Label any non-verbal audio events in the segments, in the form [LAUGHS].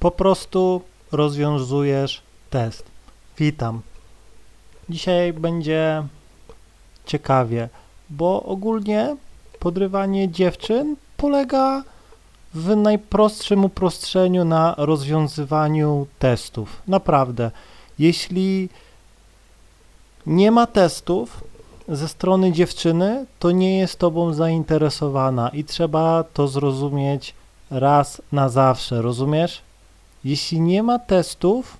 Po prostu rozwiązujesz test. Witam. Dzisiaj będzie ciekawie, bo ogólnie podrywanie dziewczyn polega w najprostszym uproszczeniu na rozwiązywaniu testów. Naprawdę. Jeśli nie ma testów ze strony dziewczyny, to nie jest tobą zainteresowana i trzeba to zrozumieć raz na zawsze, rozumiesz? Jeśli nie ma testów,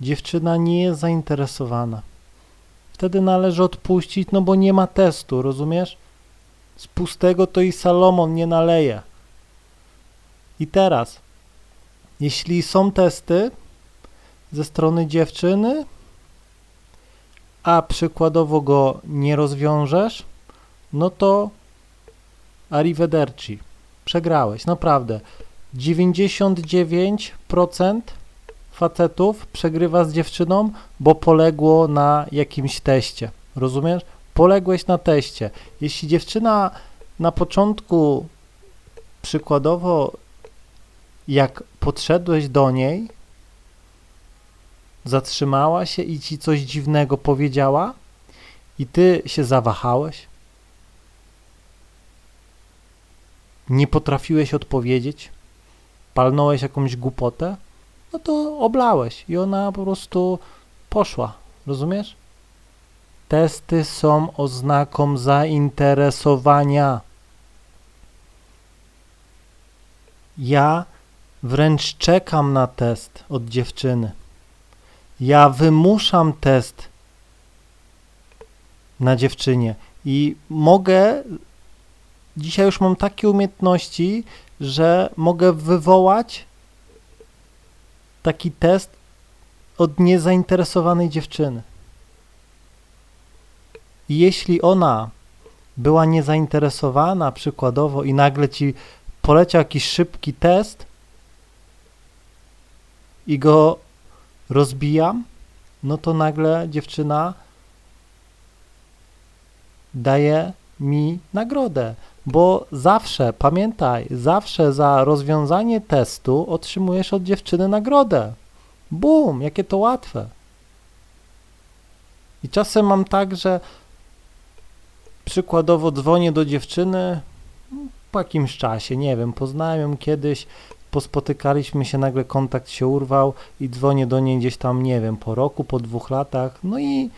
dziewczyna nie jest zainteresowana. Wtedy należy odpuścić, no bo nie ma testu, rozumiesz? Z pustego to i Salomon nie naleje. I teraz, jeśli są testy ze strony dziewczyny, a przykładowo go nie rozwiążesz, no to arrivederci. Przegrałeś, naprawdę. 99% facetów przegrywa z dziewczyną, bo poległo na jakimś teście. Rozumiesz? Poległeś na teście. Jeśli dziewczyna na początku, przykładowo, jak podszedłeś do niej, zatrzymała się i ci coś dziwnego powiedziała, i ty się zawahałeś, nie potrafiłeś odpowiedzieć, palnąłeś jakąś głupotę, no to oblałeś i ona po prostu poszła. Rozumiesz? Testy są oznaką zainteresowania. Ja wręcz czekam na test od dziewczyny. Ja wymuszam test na dziewczynie i mogę. Dzisiaj już mam takie umiejętności, że mogę wywołać taki test od niezainteresowanej dziewczyny. Jeśli ona była niezainteresowana przykładowo i nagle ci poleciał jakiś szybki test i go rozbijam, no to nagle dziewczyna daje mi nagrodę, bo zawsze, pamiętaj, zawsze za rozwiązanie testu otrzymujesz od dziewczyny nagrodę. Bum, jakie to łatwe. I czasem mam tak, że przykładowo dzwonię do dziewczyny po jakimś czasie, nie wiem, poznałem ją kiedyś, pospotykaliśmy się, nagle kontakt się urwał i dzwonię do niej gdzieś tam, nie wiem, po roku, po dwóch latach, no i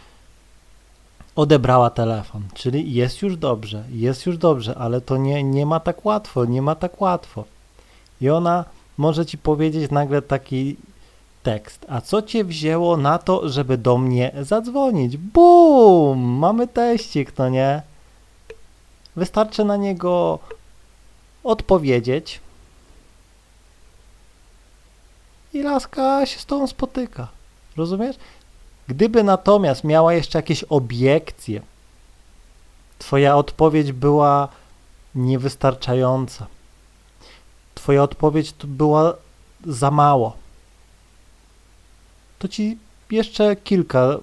odebrała telefon, czyli jest już dobrze, jest już dobrze, ale to nie, nie ma tak łatwo, nie ma tak łatwo. I ona może ci powiedzieć nagle taki tekst, a co cię wzięło na to, żeby do mnie zadzwonić? Bum! Mamy teścik, no nie? Wystarczy na niego odpowiedzieć, i laska się z tobą spotyka. Rozumiesz? Gdyby natomiast miała jeszcze jakieś obiekcje, twoja odpowiedź była niewystarczająca, twoja odpowiedź to była za mało, to ci jeszcze kilka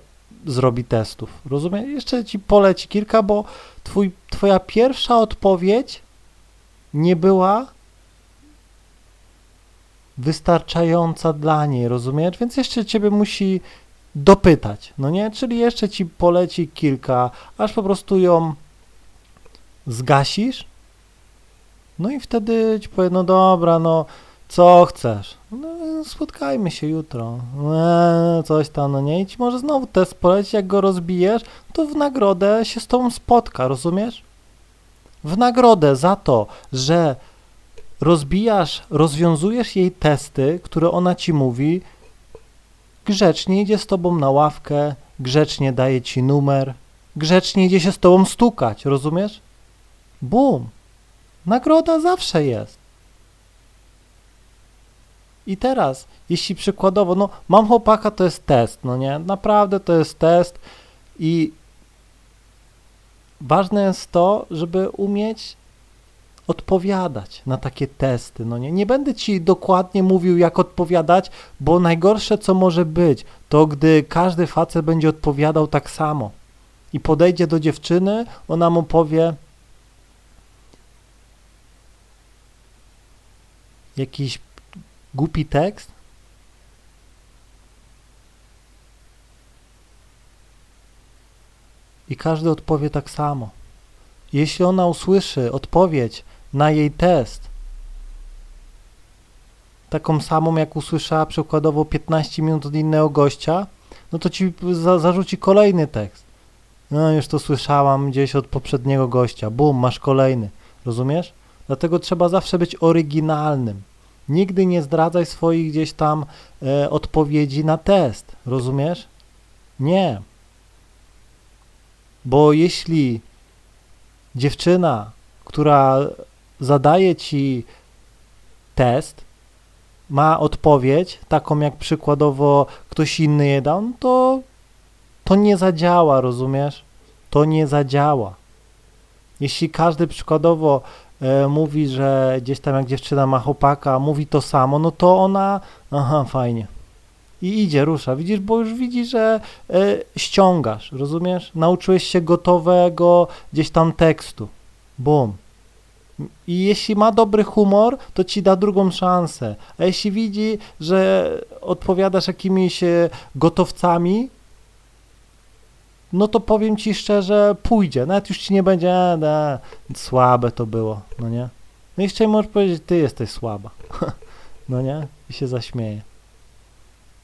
zrobi testów. Rozumiesz? Jeszcze ci poleci kilka, bo twój, twoja pierwsza odpowiedź nie była wystarczająca dla niej, rozumiesz? Więc jeszcze ciebie musi dopytać, no nie? Czyli jeszcze ci poleci kilka, aż po prostu ją zgasisz, no i wtedy ci powie, no dobra, no co chcesz? No spotkajmy się jutro, eee, coś tam, no nie? I ci może znowu test poleci, jak go rozbijesz, to w nagrodę się z tobą spotka, rozumiesz? W nagrodę za to, że rozbijasz, rozwiązujesz jej testy, które ona ci mówi, grzecznie idzie z tobą na ławkę, grzecznie daje ci numer, grzecznie idzie się z tobą stukać, rozumiesz? Bum! Nagroda zawsze jest. I teraz, jeśli przykładowo, no mam chłopaka, to jest test, no nie? Naprawdę to jest test i ważne jest to, żeby umieć odpowiadać na takie testy. No nie? nie będę ci dokładnie mówił, jak odpowiadać, bo najgorsze, co może być, to gdy każdy facet będzie odpowiadał tak samo i podejdzie do dziewczyny, ona mu powie jakiś głupi tekst? I każdy odpowie tak samo. Jeśli ona usłyszy odpowiedź na jej test, taką samą, jak usłyszała przykładowo 15 minut od innego gościa, no to ci za, zarzuci kolejny tekst. No już to słyszałam gdzieś od poprzedniego gościa. Bum, masz kolejny. Rozumiesz? Dlatego trzeba zawsze być oryginalnym. Nigdy nie zdradzaj swoich gdzieś tam e, odpowiedzi na test. Rozumiesz? Nie. Bo jeśli dziewczyna, która zadaje ci test, ma odpowiedź, taką jak przykładowo ktoś inny je dał, no to to nie zadziała, rozumiesz? To nie zadziała. Jeśli każdy przykładowo e, mówi, że gdzieś tam jak dziewczyna ma chłopaka, mówi to samo, no to ona, aha, fajnie. I idzie, rusza. Widzisz, bo już widzi, że e, ściągasz, rozumiesz? Nauczyłeś się gotowego gdzieś tam tekstu. Bum. I jeśli ma dobry humor, to ci da drugą szansę. A jeśli widzi, że odpowiadasz jakimiś e, gotowcami, no to powiem ci szczerze, pójdzie. Nawet już ci nie będzie, e, e, słabe to było, no nie? No i jeszcze możesz powiedzieć, ty jesteś słaba. [LAUGHS] no nie? I się zaśmieje.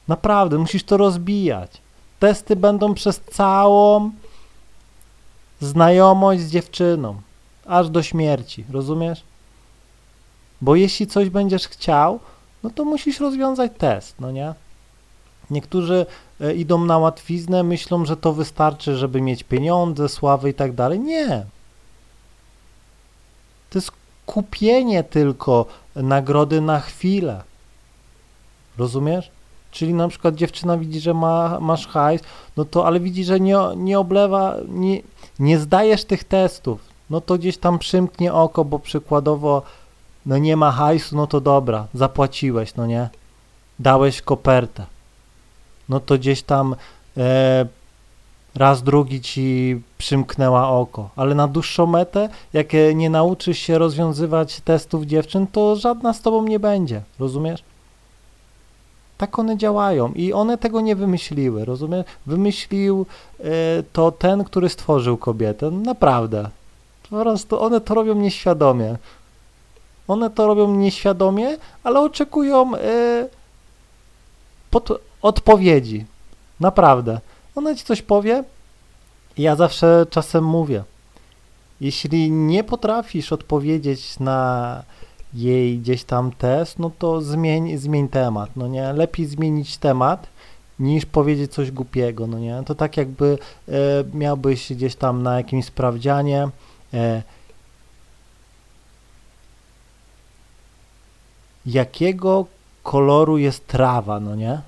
Naprawdę, musisz to rozbijać. Testy będą przez całą znajomość z dziewczyną, aż do śmierci, rozumiesz? Bo jeśli coś będziesz chciał, no to musisz rozwiązać test, no nie? Niektórzy e, idą na łatwiznę, myślą, że to wystarczy, żeby mieć pieniądze, sławę i tak dalej. Nie. To jest kupienie tylko nagrody na chwilę. Rozumiesz? Czyli na przykład dziewczyna widzi, że ma, masz hajs, no to ale widzi, że nie, nie oblewa, nie, nie zdajesz tych testów, no to gdzieś tam przymknie oko, bo przykładowo no nie ma hajsu, no to dobra, zapłaciłeś, no nie? Dałeś kopertę no to gdzieś tam e, raz, drugi ci przymknęła oko, ale na dłuższą metę, jak nie nauczysz się rozwiązywać testów dziewczyn, to żadna z tobą nie będzie, rozumiesz? Tak one działają i one tego nie wymyśliły, rozumiesz? Wymyślił e, to ten, który stworzył kobietę, naprawdę. Po prostu one to robią nieświadomie. One to robią nieświadomie, ale oczekują e, pod, odpowiedzi. Naprawdę. Ona ci coś powie. Ja zawsze czasem mówię, jeśli nie potrafisz odpowiedzieć na jej gdzieś tam test, no to zmień, zmień temat, no nie? Lepiej zmienić temat, niż powiedzieć coś głupiego, no nie? To tak jakby e, miałbyś gdzieś tam na jakimś sprawdzianie jakiego koloru jest trawa, no nie?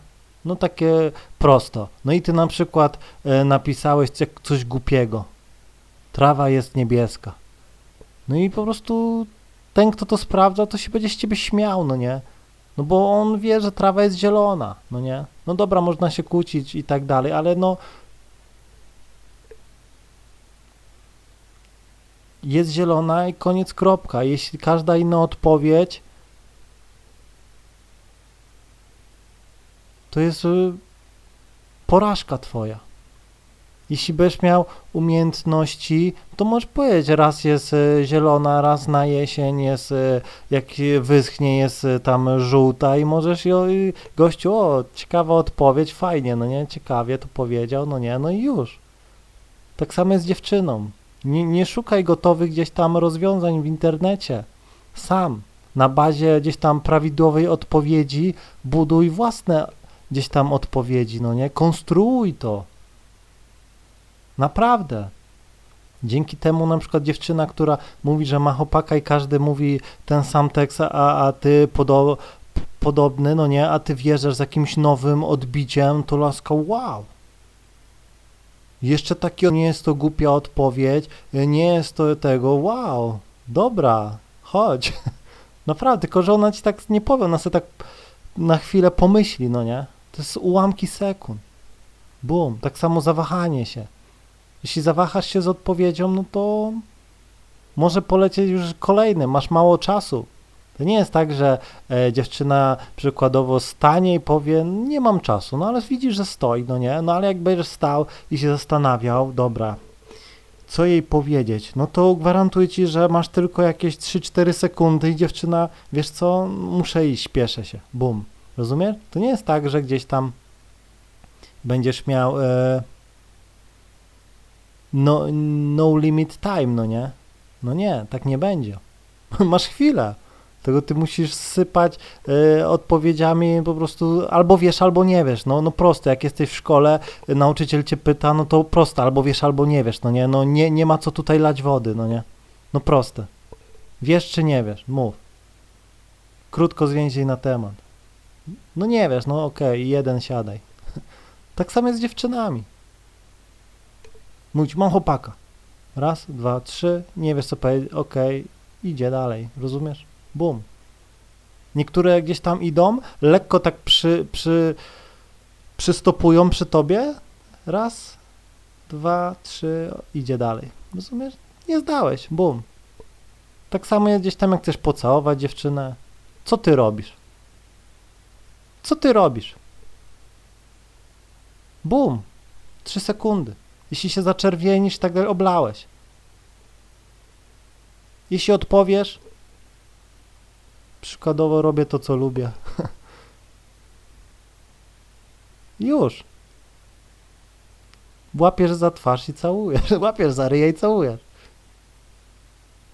No takie prosto. No i ty na przykład e, napisałeś coś głupiego. Trawa jest niebieska. No i po prostu ten, kto to sprawdza, to się będzie z ciebie śmiał, no nie? No bo on wie, że trawa jest zielona, no nie? No dobra, można się kłócić i tak dalej, ale no jest zielona i koniec kropka. Jeśli każda inna odpowiedź to jest y, porażka twoja. Jeśli będziesz miał umiejętności, to możesz powiedzieć, raz jest y, zielona, raz na jesień jest, y, jak wyschnie, jest tam żółta i możesz ją, gościu, o, ciekawa odpowiedź, fajnie, no nie, ciekawie to powiedział, no nie, no i już. Tak samo jest z dziewczyną. Nie, nie szukaj gotowych gdzieś tam rozwiązań w internecie. Sam, na bazie gdzieś tam prawidłowej odpowiedzi buduj własne gdzieś tam odpowiedzi, no nie? Konstruuj to. Naprawdę. Dzięki temu na przykład dziewczyna, która mówi, że ma chłopaka i każdy mówi ten sam tekst, a, a ty podo, podobny, no nie, a ty wierzysz z jakimś nowym odbiciem, to laska wow. Jeszcze taki nie jest to głupia odpowiedź, nie jest to tego, wow, dobra, chodź. [LAUGHS] Naprawdę, tylko że ona ci tak nie powie, ona sobie tak na chwilę pomyśli, no nie? To jest ułamki sekund. Bum. Tak samo zawahanie się. Jeśli zawahasz się z odpowiedzią, no to może polecieć już kolejny. Masz mało czasu. To nie jest tak, że e, dziewczyna przykładowo stanie i powie, nie mam czasu, no ale widzisz, że stoi, no nie, no ale jak będziesz stał i się zastanawiał, dobra, co jej powiedzieć, no to gwarantuję ci, że masz tylko jakieś 3-4 sekundy i dziewczyna, wiesz co, muszę iść, śpieszę się, bum, rozumiesz? To nie jest tak, że gdzieś tam będziesz miał e, no, no limit time, no nie? No nie, tak nie będzie. [LAUGHS] Masz chwilę. Tego ty musisz sypać y, odpowiedziami po prostu albo wiesz, albo nie wiesz. No, no proste, jak jesteś w szkole, nauczyciel cię pyta, no to proste, albo wiesz, albo nie wiesz, no nie? No nie, nie ma co tutaj lać wody, no nie? No proste. Wiesz czy nie wiesz? Mów. Krótko zwięźlej na temat. No nie wiesz, no okej, okay, jeden siadaj. [LAUGHS] tak samo jest z dziewczynami. Mówić, mam chłopaka. Raz, dwa, trzy, nie wiesz co powiedzieć, okej, okay, idzie dalej, rozumiesz? Bum. Niektóre gdzieś tam idą, lekko tak przy, przy, przystopują przy tobie, raz, dwa, trzy, idzie dalej. Rozumiesz? Nie zdałeś, bum. Tak samo jest gdzieś tam, jak chcesz pocałować dziewczynę. Co ty robisz? Co ty robisz? Bum. Trzy sekundy. Jeśli się zaczerwienisz, tak oblałeś. Jeśli odpowiesz, przykładowo robię to, co lubię. [LAUGHS] Już. Łapiesz za twarz i całujesz. [LAUGHS] Łapiesz za ryję i całujesz.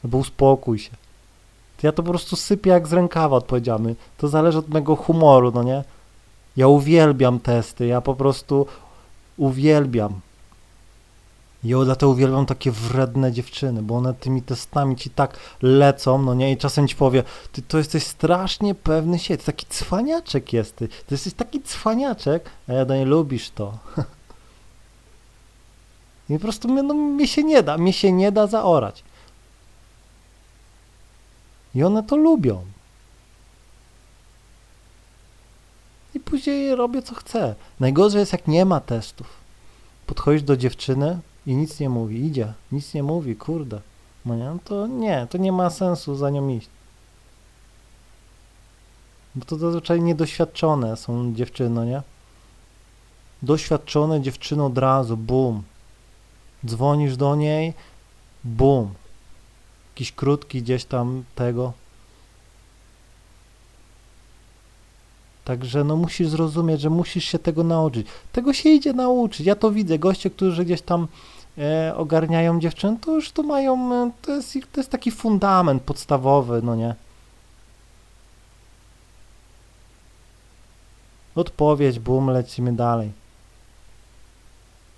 Albo uspokój się. Ja to po prostu sypię jak z rękawa, odpowiedziamy. To zależy od mego humoru, no nie? Ja uwielbiam testy, ja po prostu uwielbiam. Ja dlatego uwielbiam takie wredne dziewczyny, bo one tymi testami ci tak lecą, no nie, i czasem ci powie, ty to jesteś strasznie pewny siebie, ty taki cwaniaczek jesteś, ty jesteś taki cwaniaczek, a ja do niej lubisz to. [LAUGHS] I po prostu no, mnie się nie da, mnie się nie da zaorać. I one to lubią. I później robię co chcę. Najgorzej jest jak nie ma testów. Podchodzisz do dziewczyny, i nic nie mówi, idzie, nic nie mówi, kurde. No nie, no to nie, to nie ma sensu za nią iść. Bo to zazwyczaj niedoświadczone są dziewczyny, nie? Doświadczone dziewczyny od razu, bum. Dzwonisz do niej, bum. Jakiś krótki gdzieś tam tego. Także no musisz zrozumieć, że musisz się tego nauczyć. Tego się idzie nauczyć. Ja to widzę. Goście, którzy gdzieś tam ogarniają dziewczyny, to już to mają, e, to jest, to jest taki fundament podstawowy, no nie? Odpowiedź, bum, lecimy dalej.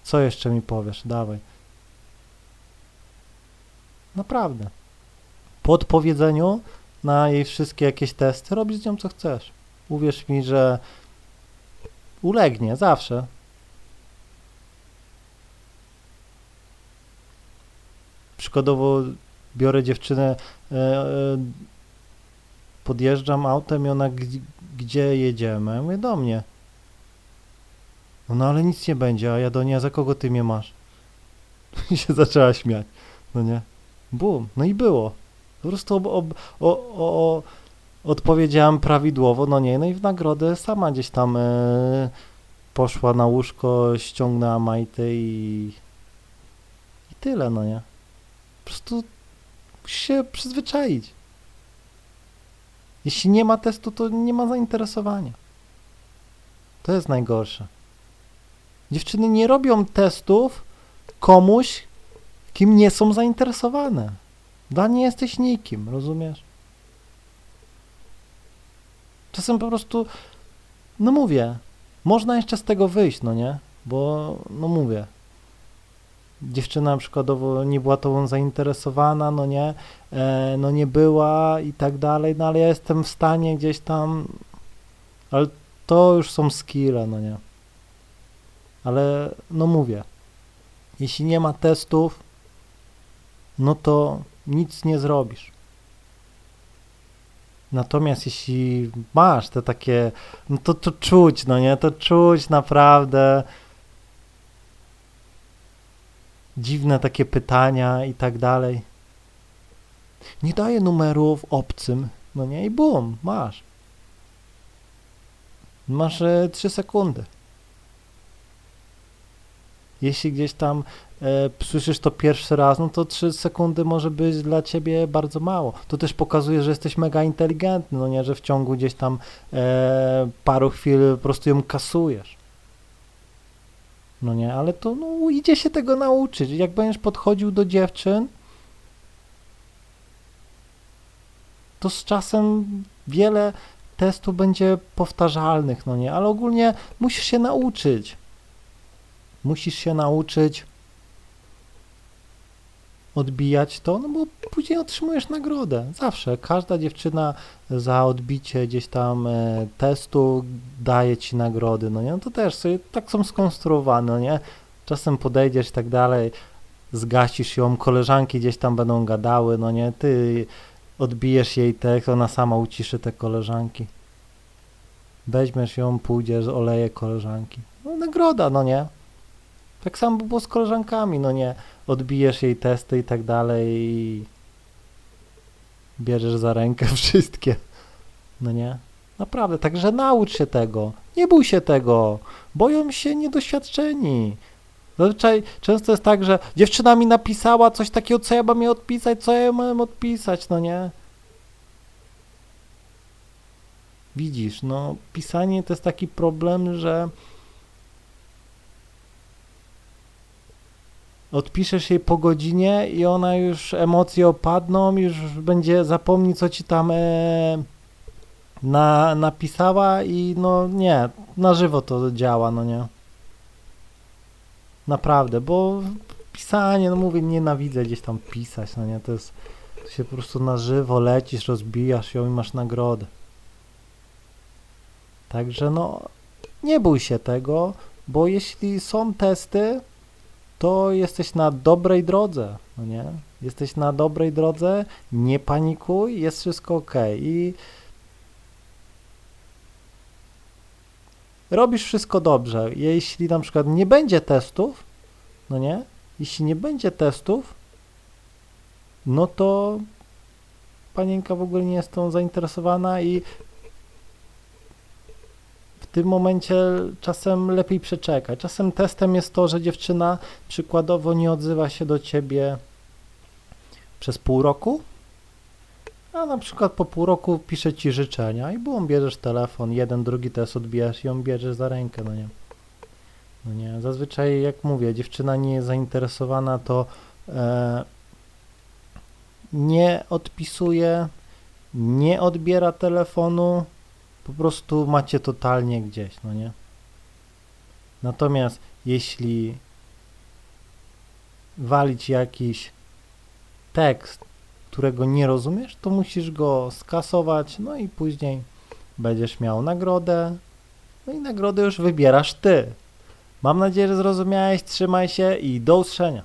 Co jeszcze mi powiesz? Dawaj. Naprawdę. Po odpowiedzeniu na jej wszystkie jakieś testy robisz z nią co chcesz. Uwierz mi, że ulegnie zawsze. Przykładowo biorę dziewczynę, e, e, podjeżdżam autem i ona, gdzie jedziemy? Ja mówię, do mnie. No, ale nic nie będzie, a ja do niej, za kogo ty mnie masz? [LAUGHS] I się zaczęła śmiać, no nie? Bum, no i było. Po prostu ob, ob, o, o, odpowiedziałem prawidłowo, no nie, no i w nagrodę sama gdzieś tam e, poszła na łóżko, ściągnęła majty i, i tyle, no nie? Prostu się przyzwyczaić. Jeśli nie ma testu, to nie ma zainteresowania. To jest najgorsze. Dziewczyny nie robią testów komuś, kim nie są zainteresowane. Dla nie jesteś nikim, rozumiesz? Czasem po prostu, no mówię, można jeszcze z tego wyjść, no nie? Bo, no mówię, dziewczyna przykładowo nie była tobą zainteresowana, no nie, e, no nie była i tak dalej, no ale ja jestem w stanie gdzieś tam, ale to już są skille, no nie. Ale no mówię, jeśli nie ma testów, no to nic nie zrobisz. Natomiast jeśli masz te takie, no to to czuć, no nie, to czuć naprawdę, dziwne takie pytania i tak dalej. Nie daję numerów obcym, No nie, i bum, masz. Masz e, 3 sekundy. Jeśli gdzieś tam e, słyszysz to pierwszy raz, no to 3 sekundy może być dla ciebie bardzo mało. To też pokazuje, że jesteś mega inteligentny, no nie, że w ciągu gdzieś tam e, paru chwil po prostu ją kasujesz. No nie, ale to no, idzie się tego nauczyć. Jak będziesz podchodził do dziewczyn, to z czasem wiele testów będzie powtarzalnych, no nie, ale ogólnie musisz się nauczyć. Musisz się nauczyć odbijać to, no bo później otrzymujesz nagrodę. Zawsze. Każda dziewczyna za odbicie gdzieś tam e, testu daje ci nagrody, no nie? No to też sobie tak są skonstruowane, no nie? Czasem podejdziesz i tak dalej, zgasisz ją, koleżanki gdzieś tam będą gadały, no nie? Ty odbijesz jej tekst, ona sama uciszy te koleżanki. Weźmiesz ją, pójdziesz, oleje koleżanki. No nagroda, no nie? Tak samo było z koleżankami, no nie? Odbijesz jej testy i tak dalej bierzesz za rękę [LAUGHS] wszystkie, no nie? Naprawdę, także naucz się tego. Nie bój się tego. Boją się niedoświadczeni. Zazwyczaj często jest tak, że dziewczyna mi napisała coś takiego, co ja mam jej odpisać, co ja mam odpisać, no nie? Widzisz, no pisanie to jest taki problem, że odpiszesz jej po godzinie i ona już emocje opadną, już będzie zapomni, co ci tam e, na, napisała i no nie, na żywo to działa, no nie. Naprawdę, bo pisanie, no mówię, nienawidzę gdzieś tam pisać, no nie, to jest, to się po prostu na żywo lecisz, rozbijasz ją i masz nagrodę. Także no, nie bój się tego, bo jeśli są testy, to jesteś na dobrej drodze, no nie? Jesteś na dobrej drodze, nie panikuj, jest wszystko ok. I robisz wszystko dobrze. Jeśli na przykład nie będzie testów, no nie? Jeśli nie będzie testów, no to panienka w ogóle nie jest tą zainteresowana i tym momencie czasem lepiej przeczekać. Czasem testem jest to, że dziewczyna przykładowo nie odzywa się do ciebie przez pół roku, a na przykład po pół roku pisze ci życzenia i bum, bierzesz telefon, jeden, drugi test odbijasz i ją bierzesz za rękę, no nie. No nie, zazwyczaj jak mówię, dziewczyna nie jest zainteresowana, to e, nie odpisuje, nie odbiera telefonu, po prostu macie totalnie gdzieś, no nie? Natomiast jeśli walić jakiś tekst, którego nie rozumiesz, to musisz go skasować, no i później będziesz miał nagrodę, no i nagrodę już wybierasz ty. Mam nadzieję, że zrozumiałeś, trzymaj się i do usłyszenia.